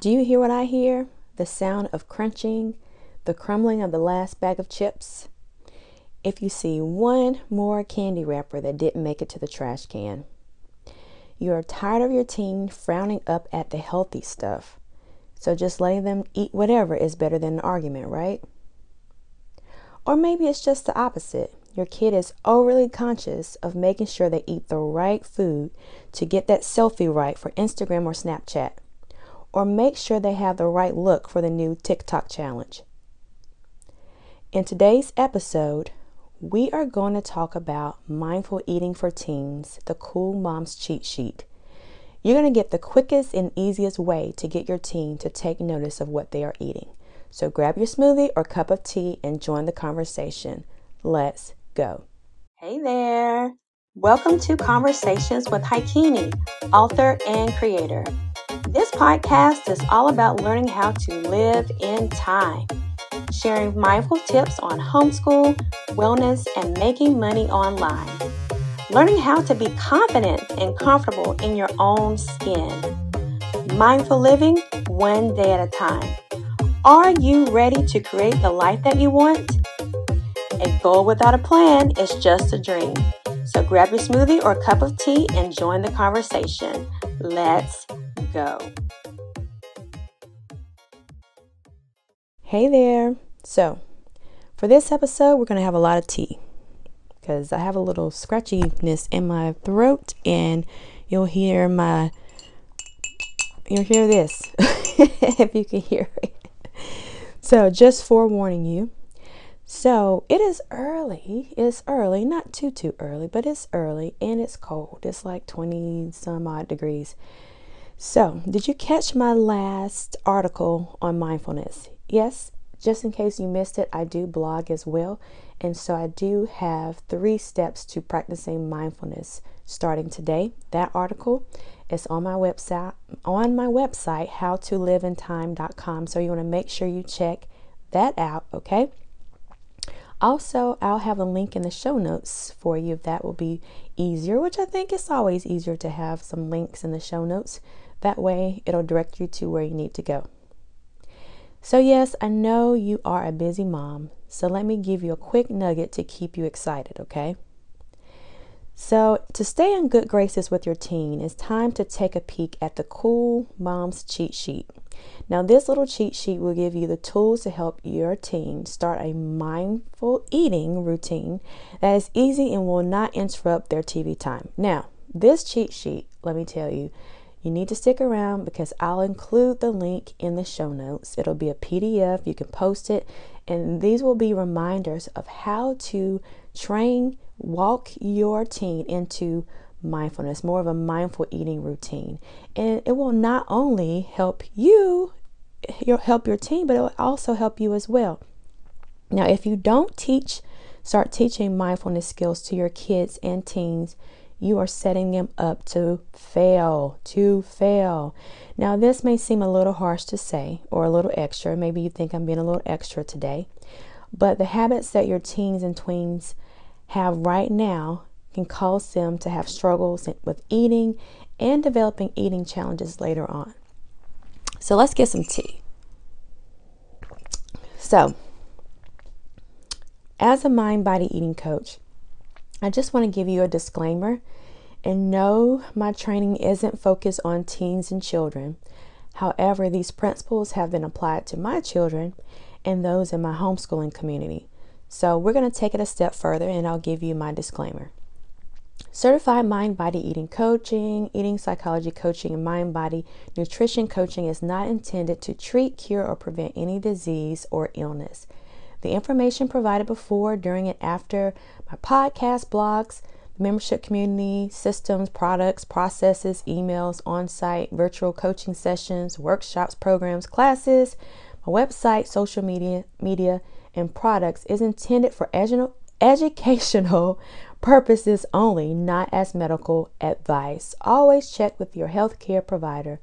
Do you hear what I hear? The sound of crunching, the crumbling of the last bag of chips. If you see one more candy wrapper that didn't make it to the trash can, you are tired of your teen frowning up at the healthy stuff. So just letting them eat whatever is better than an argument, right? Or maybe it's just the opposite. Your kid is overly conscious of making sure they eat the right food to get that selfie right for Instagram or Snapchat. Or make sure they have the right look for the new TikTok challenge. In today's episode, we are going to talk about mindful eating for teens, the Cool Moms Cheat Sheet. You're going to get the quickest and easiest way to get your teen to take notice of what they are eating. So grab your smoothie or cup of tea and join the conversation. Let's go. Hey there. Welcome to Conversations with Haikini, author and creator. This podcast is all about learning how to live in time, sharing mindful tips on homeschool, wellness, and making money online. Learning how to be confident and comfortable in your own skin. Mindful living one day at a time. Are you ready to create the life that you want? A goal without a plan is just a dream. So grab your smoothie or cup of tea and join the conversation. Let's go. Hey there. So, for this episode, we're going to have a lot of tea because I have a little scratchiness in my throat and you'll hear my you'll hear this if you can hear it. So, just forewarning you, so it is early. It's early, not too too early, but it's early and it's cold. It's like 20 some odd degrees. So, did you catch my last article on mindfulness? Yes, just in case you missed it, I do blog as well. And so I do have three steps to practicing mindfulness starting today. That article is on my website on my website howtoliveintime.com. So you want to make sure you check that out, okay? Also, I'll have a link in the show notes for you if that will be easier, which I think it's always easier to have some links in the show notes. That way, it'll direct you to where you need to go. So, yes, I know you are a busy mom, so let me give you a quick nugget to keep you excited, okay? So, to stay in good graces with your teen, it's time to take a peek at the Cool Moms Cheat Sheet. Now, this little cheat sheet will give you the tools to help your teen start a mindful eating routine that is easy and will not interrupt their TV time. Now, this cheat sheet, let me tell you, you need to stick around because I'll include the link in the show notes. It'll be a PDF, you can post it, and these will be reminders of how to train, walk your teen into mindfulness, more of a mindful eating routine. And it will not only help you help your team, but it will also help you as well. Now, if you don't teach, start teaching mindfulness skills to your kids and teens, you are setting them up to fail, to fail. Now, this may seem a little harsh to say or a little extra. Maybe you think I'm being a little extra today. But the habits that your teens and tweens have right now can cause them to have struggles with eating and developing eating challenges later on. So let's get some tea. So, as a mind body eating coach, I just want to give you a disclaimer and no, my training isn't focused on teens and children. However, these principles have been applied to my children and those in my homeschooling community. So, we're going to take it a step further and I'll give you my disclaimer. Certified mind body eating coaching, eating psychology coaching, and mind body nutrition coaching is not intended to treat, cure, or prevent any disease or illness. The information provided before, during, and after my podcast, blogs, membership community, systems, products, processes, emails, on site, virtual coaching sessions, workshops, programs, classes, my website, social media, media, and products is intended for educational purposes only, not as medical advice. Always check with your healthcare provider,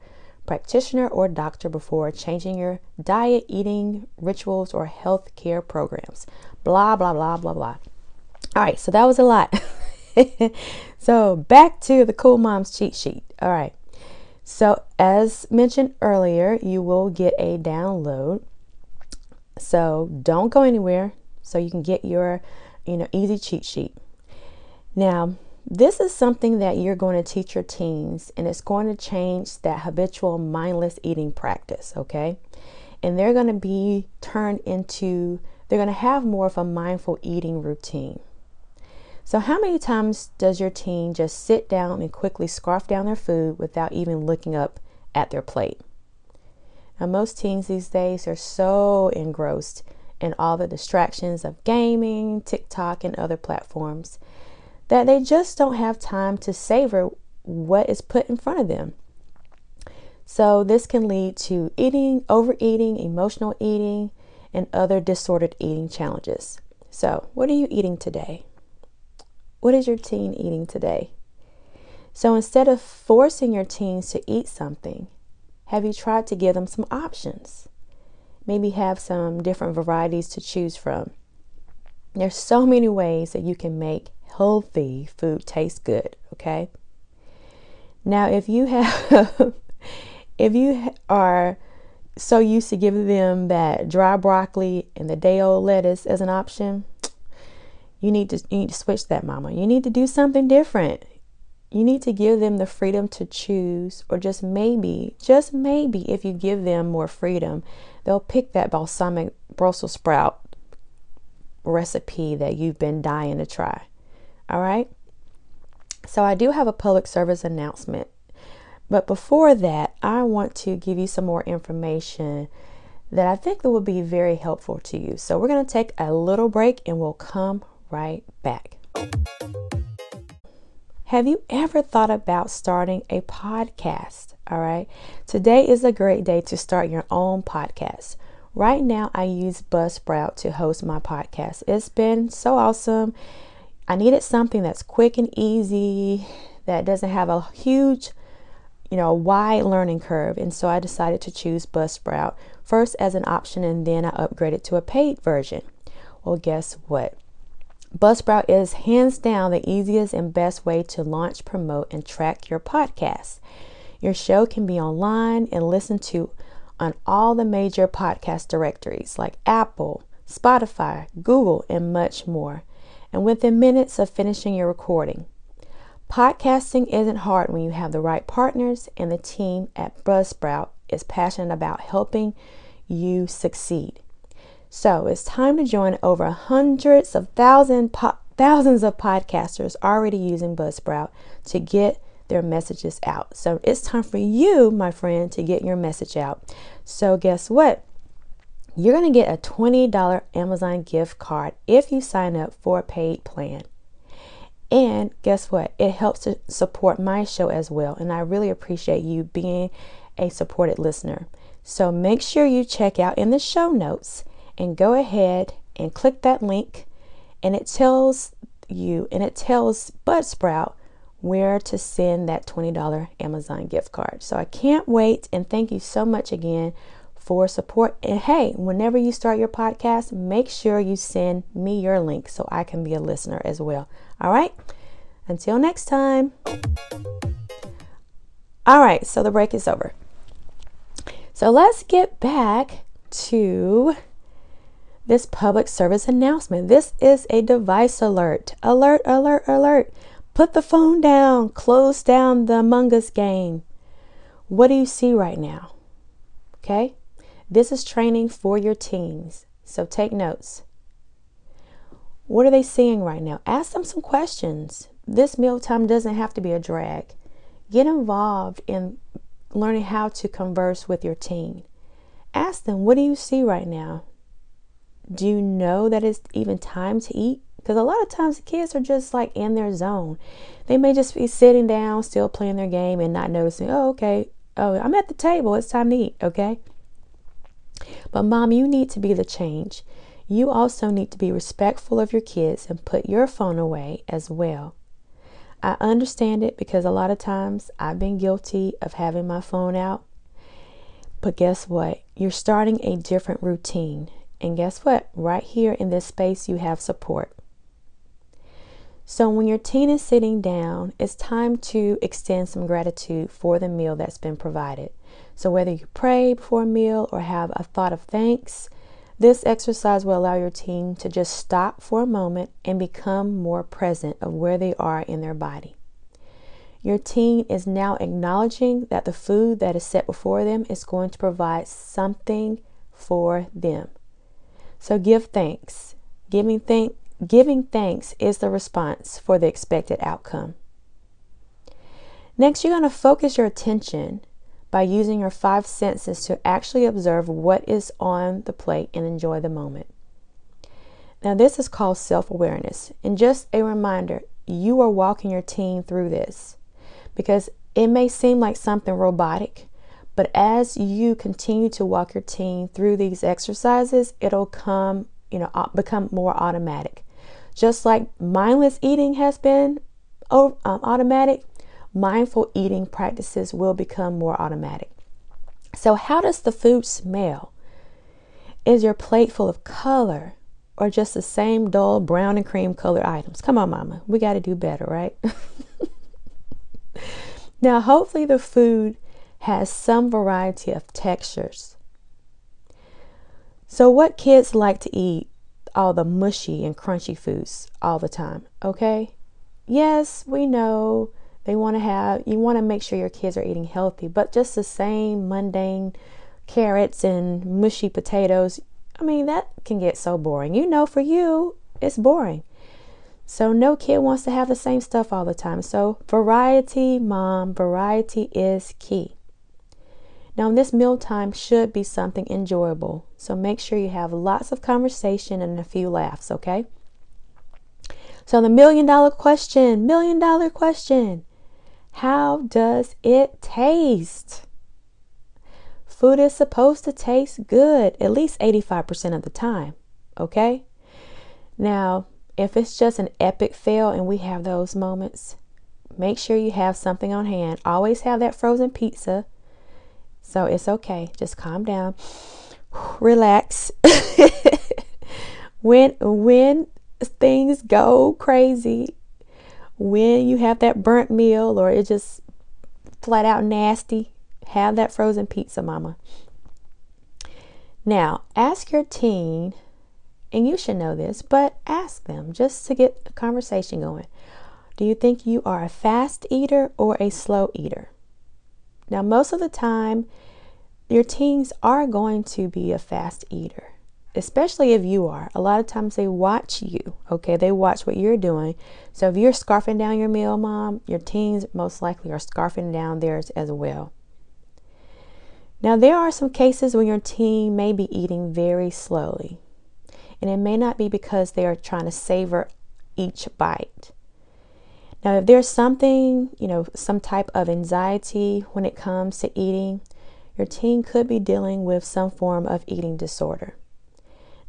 practitioner, or doctor before changing your diet, eating rituals, or healthcare programs. Blah, blah, blah, blah, blah. All right, so that was a lot. so back to the Cool Moms cheat sheet. All right. So, as mentioned earlier, you will get a download. So, don't go anywhere so you can get your, you know, easy cheat sheet. Now, this is something that you're going to teach your teens and it's going to change that habitual mindless eating practice, okay? And they're going to be turned into they're going to have more of a mindful eating routine. So, how many times does your teen just sit down and quickly scarf down their food without even looking up at their plate? Now, most teens these days are so engrossed in all the distractions of gaming, TikTok, and other platforms that they just don't have time to savor what is put in front of them. So, this can lead to eating, overeating, emotional eating, and other disordered eating challenges. So, what are you eating today? What is your teen eating today? So instead of forcing your teens to eat something, have you tried to give them some options? Maybe have some different varieties to choose from. There's so many ways that you can make healthy food tastes good, okay? Now, if you have if you are so used to giving them that dry broccoli and the day old lettuce as an option, you need to you need to switch that, mama. You need to do something different. You need to give them the freedom to choose, or just maybe, just maybe, if you give them more freedom, they'll pick that balsamic Brussels sprout recipe that you've been dying to try. All right. So, I do have a public service announcement. But before that, I want to give you some more information that I think that will be very helpful to you. So, we're going to take a little break and we'll come right back. Have you ever thought about starting a podcast? All right. Today is a great day to start your own podcast. Right now, I use Buzzsprout to host my podcast. It's been so awesome. I needed something that's quick and easy, that doesn't have a huge, you know, wide learning curve. And so I decided to choose Buzzsprout first as an option and then I upgraded to a paid version. Well, guess what? Buzzsprout is hands down the easiest and best way to launch, promote, and track your podcast. Your show can be online and listened to on all the major podcast directories like Apple, Spotify, Google, and much more, and within minutes of finishing your recording. Podcasting isn't hard when you have the right partners, and the team at Buzzsprout is passionate about helping you succeed. So it's time to join over hundreds of thousand po- thousands of podcasters already using Buzzsprout to get their messages out. So it's time for you, my friend, to get your message out. So guess what? You're going to get a $20 Amazon gift card if you sign up for a paid plan. And guess what? It helps to support my show as well. And I really appreciate you being a supported listener. So make sure you check out in the show notes and go ahead and click that link and it tells you and it tells Buzzsprout where to send that $20 Amazon gift card. So I can't wait and thank you so much again for support. And hey, whenever you start your podcast, make sure you send me your link so I can be a listener as well. All right? Until next time. All right, so the break is over. So let's get back to this public service announcement. This is a device alert. Alert, alert, alert. Put the phone down. Close down the Among Us game. What do you see right now? Okay? This is training for your teens. So take notes. What are they seeing right now? Ask them some questions. This mealtime doesn't have to be a drag. Get involved in learning how to converse with your teen. Ask them, what do you see right now? do you know that it's even time to eat? Because a lot of times the kids are just like in their zone. They may just be sitting down, still playing their game, and not noticing, oh, okay, oh, I'm at the table. It's time to eat, okay? But, mom, you need to be the change. You also need to be respectful of your kids and put your phone away as well. I understand it because a lot of times I've been guilty of having my phone out. But guess what? You're starting a different routine. And guess what? Right here in this space, you have support. So, when your teen is sitting down, it's time to extend some gratitude for the meal that's been provided. So, whether you pray before a meal or have a thought of thanks, this exercise will allow your teen to just stop for a moment and become more present of where they are in their body. Your teen is now acknowledging that the food that is set before them is going to provide something for them. So give thanks. Giving thank giving thanks is the response for the expected outcome. Next, you're going to focus your attention by using your five senses to actually observe what is on the plate and enjoy the moment. Now, this is called self awareness. And just a reminder you are walking your teen through this because it may seem like something robotic, but as you continue to walk your teen through these exercises, it'll come, you know, become more automatic. Just like mindless eating has been um, automatic, mindful eating practices will become more automatic. So, how does the food smell? Is your plate full of color or just the same dull brown and cream colored items? Come on, mama. We got to do better, right? now, hopefully, the food has some variety of textures. So, what kids like to eat all the mushy and crunchy foods all the time, okay? Yes, we know they want to have, you want to make sure your kids are eating healthy, but just the same mundane carrots and mushy potatoes, I mean, that can get so boring. You know, for you, it's boring. So, no kid wants to have the same stuff all the time. So, variety, mom, variety is key. Now, this mealtime should be something enjoyable. So, make sure you have lots of conversation and a few laughs, okay? So, the million dollar question, million dollar question how does it taste? Food is supposed to taste good at least 85% of the time, okay? Now, if it's just an epic fail and we have those moments, make sure you have something on hand. Always have that frozen pizza. So it's okay. Just calm down. Relax. when when things go crazy, when you have that burnt meal or it's just flat out nasty, have that frozen pizza, mama. Now, ask your teen, and you should know this, but ask them just to get a conversation going. Do you think you are a fast eater or a slow eater? Now, most of the time, your teens are going to be a fast eater especially if you are, a lot of times they watch you, okay? They watch what you're doing. So if you're scarfing down your meal, mom, your teens most likely are scarfing down theirs as well. Now, there are some cases when your teen may be eating very slowly, and it may not be because they are trying to savor each bite. Now, if there's something, you know, some type of anxiety when it comes to eating, your teen could be dealing with some form of eating disorder.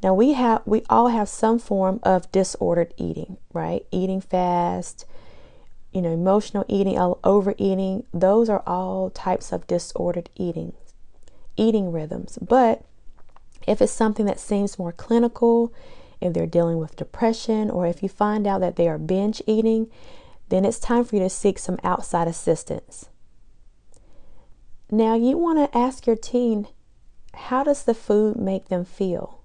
Now we have we all have some form of disordered eating, right? Eating fast, you know, emotional eating, overeating, those are all types of disordered eating, eating rhythms. But if it's something that seems more clinical, if they're dealing with depression, or if you find out that they are binge eating, then it's time for you to seek some outside assistance. Now, you want to ask your teen, how does the food make them feel?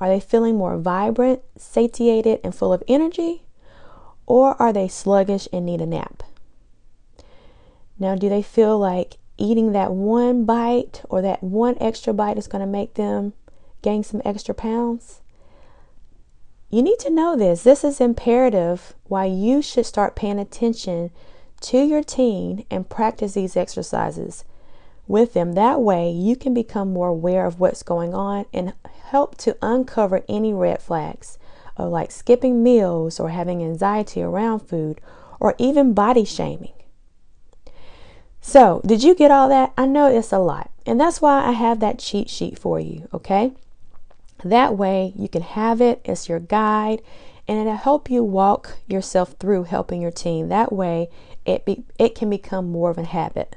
Are they feeling more vibrant, satiated, and full of energy? Or are they sluggish and need a nap? Now, do they feel like eating that one bite or that one extra bite is going to make them gain some extra pounds? You need to know this. This is imperative why you should start paying attention to your teen and practice these exercises with them. That way, you can become more aware of what's going on and help to uncover any red flags like skipping meals or having anxiety around food or even body shaming. So, did you get all that? I know it's a lot, and that's why I have that cheat sheet for you, okay? That way, you can have it as your guide and it'll help you walk yourself through helping your team. That way, it be, it can become more of a habit.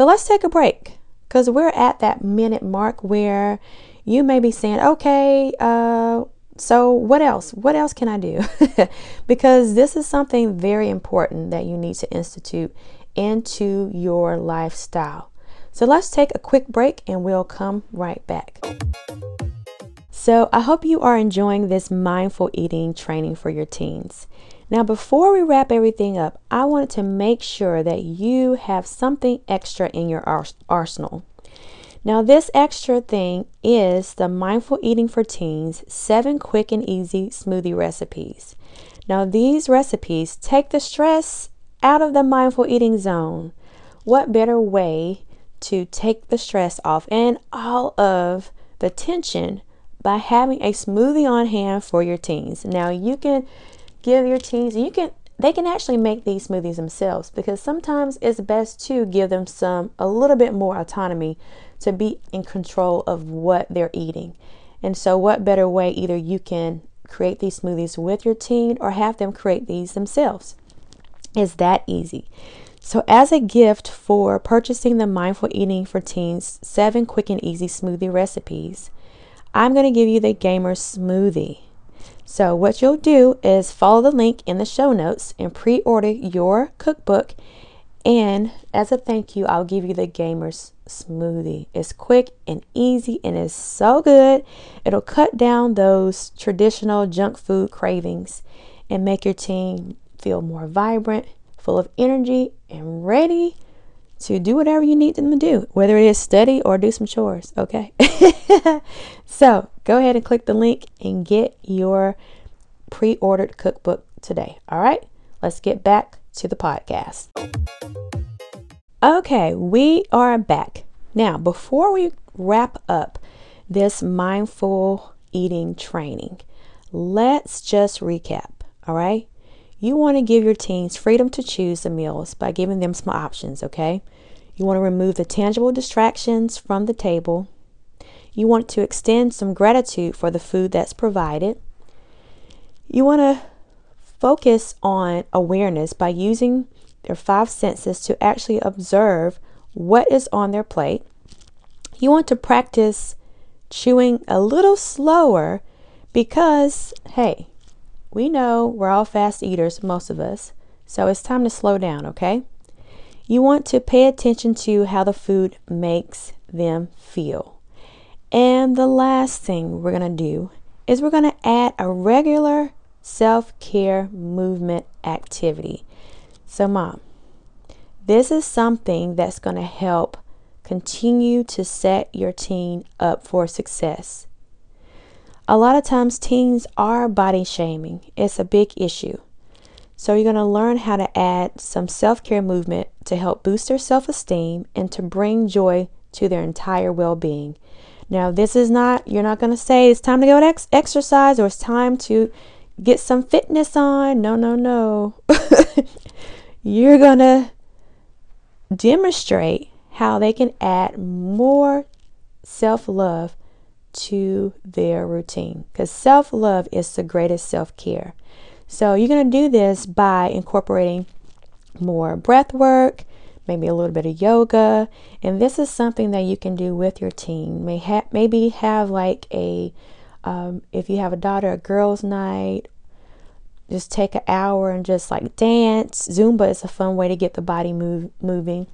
So let's take a break because we're at that minute mark where you may be saying, okay, uh, So, what else? What else can I do? because this is something very important that you need to institute into your lifestyle. So, let's take a quick break and we'll come right back. So, I hope you are enjoying this mindful eating training for your teens. Now, before we wrap everything up, I wanted to make sure that you have something extra in your arsenal. Now, this extra thing is the Mindful Eating for Teens 7 Quick and Easy Smoothie Recipes. Now, these recipes take the stress out of the mindful eating zone. What better way to take the stress off and all of the tension by having a smoothie on hand for your teens. Now you can give your teens you can they can actually make these smoothies themselves because sometimes it's best to give them some a little bit more autonomy to be in control of what they're eating. And so what better way either you can create these smoothies with your teen or have them create these themselves. It's that easy. So, as a gift for purchasing the Mindful Eating for Teens 7 Quick and Easy Smoothie Recipes, I'm going to give you the gamer smoothie. So, what you'll do is follow the link in the show notes and pre order your cookbook. And as a thank you, I'll give you the gamer's smoothie. It's quick and easy and it's so good. It'll cut down those traditional junk food cravings and make your team feel more vibrant, full of energy, and ready to do whatever you need them to do, whether it is study or do some chores, okay? so go ahead and click the link and get your pre ordered cookbook today, all right? Let's get back to the podcast. Okay, we are back. Now, before we wrap up this mindful eating training, let's just recap, all right? You want to give your teens freedom to choose the meals by giving them some options, okay? You want to remove the tangible distractions from the table. You want to extend some gratitude for the food that's provided. You want to focus on awareness by using their five senses to actually observe what is on their plate. You want to practice chewing a little slower because, hey, we know we're all fast eaters, most of us, so it's time to slow down, okay? You want to pay attention to how the food makes them feel. And the last thing we're going to do is we're going to add a regular self care movement activity. So, mom, this is something that's going to help continue to set your teen up for success. A lot of times, teens are body shaming, it's a big issue. So, you're going to learn how to add some self care movement to help boost their self esteem and to bring joy to their entire well being. Now, this is not, you're not going to say it's time to go ex- exercise or it's time to get some fitness on. No, no, no. you're going to demonstrate how they can add more self love to their routine because self love is the greatest self care. So you're going to do this by incorporating more breath work, maybe a little bit of yoga, and this is something that you can do with your teen. May ha- maybe have like a um, if you have a daughter, a girls' night. Just take an hour and just like dance. Zumba is a fun way to get the body move moving.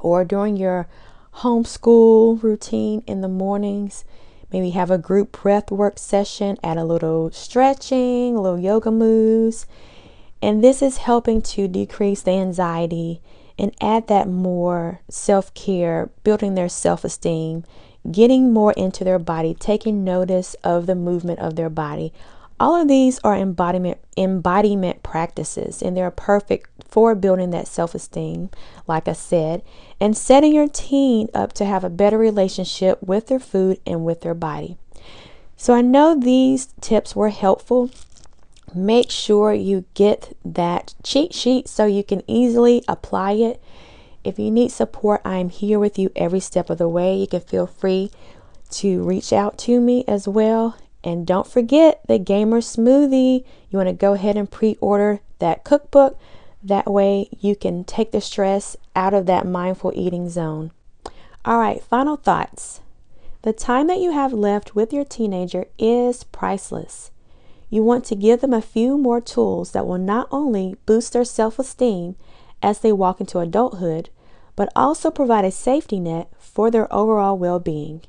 Or during your homeschool routine in the mornings, Maybe have a group breath work session, add a little stretching, a little yoga moves. And this is helping to decrease the anxiety and add that more self care, building their self esteem, getting more into their body, taking notice of the movement of their body. All of these are embodiment embodiment practices and they're perfect for building that self-esteem, like I said, and setting your teen up to have a better relationship with their food and with their body. So I know these tips were helpful. Make sure you get that cheat sheet so you can easily apply it. If you need support, I'm here with you every step of the way. You can feel free to reach out to me as well and don't forget the Gamer Smoothie. You want to go ahead and pre order that cookbook. That way you can take the stress out of that mindful eating zone. All right, final thoughts. The time that you have left with your teenager is priceless. You want to give them a few more tools that will not only boost their self esteem as they walk into adulthood, but also provide a safety net for their overall well being.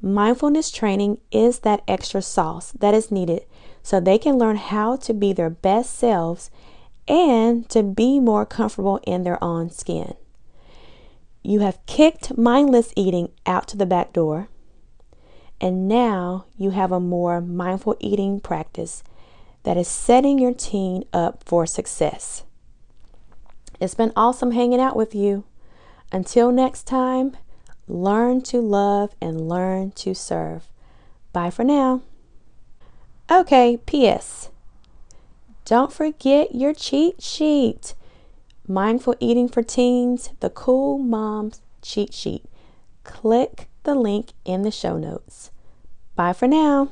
Mindfulness training is that extra sauce that is needed so they can learn how to be their best selves and to be more comfortable in their own skin. You have kicked mindless eating out to the back door. And now you have a more mindful eating practice that is setting your teen up for success. It's been awesome hanging out with you. Until next time, learn to love and learn to serve. Bye for now. Okay, P.S. Don't forget your cheat sheet. Mindful Eating for Teens, the Cool Moms Cheat Sheet. Click the link in the show notes. Bye for now.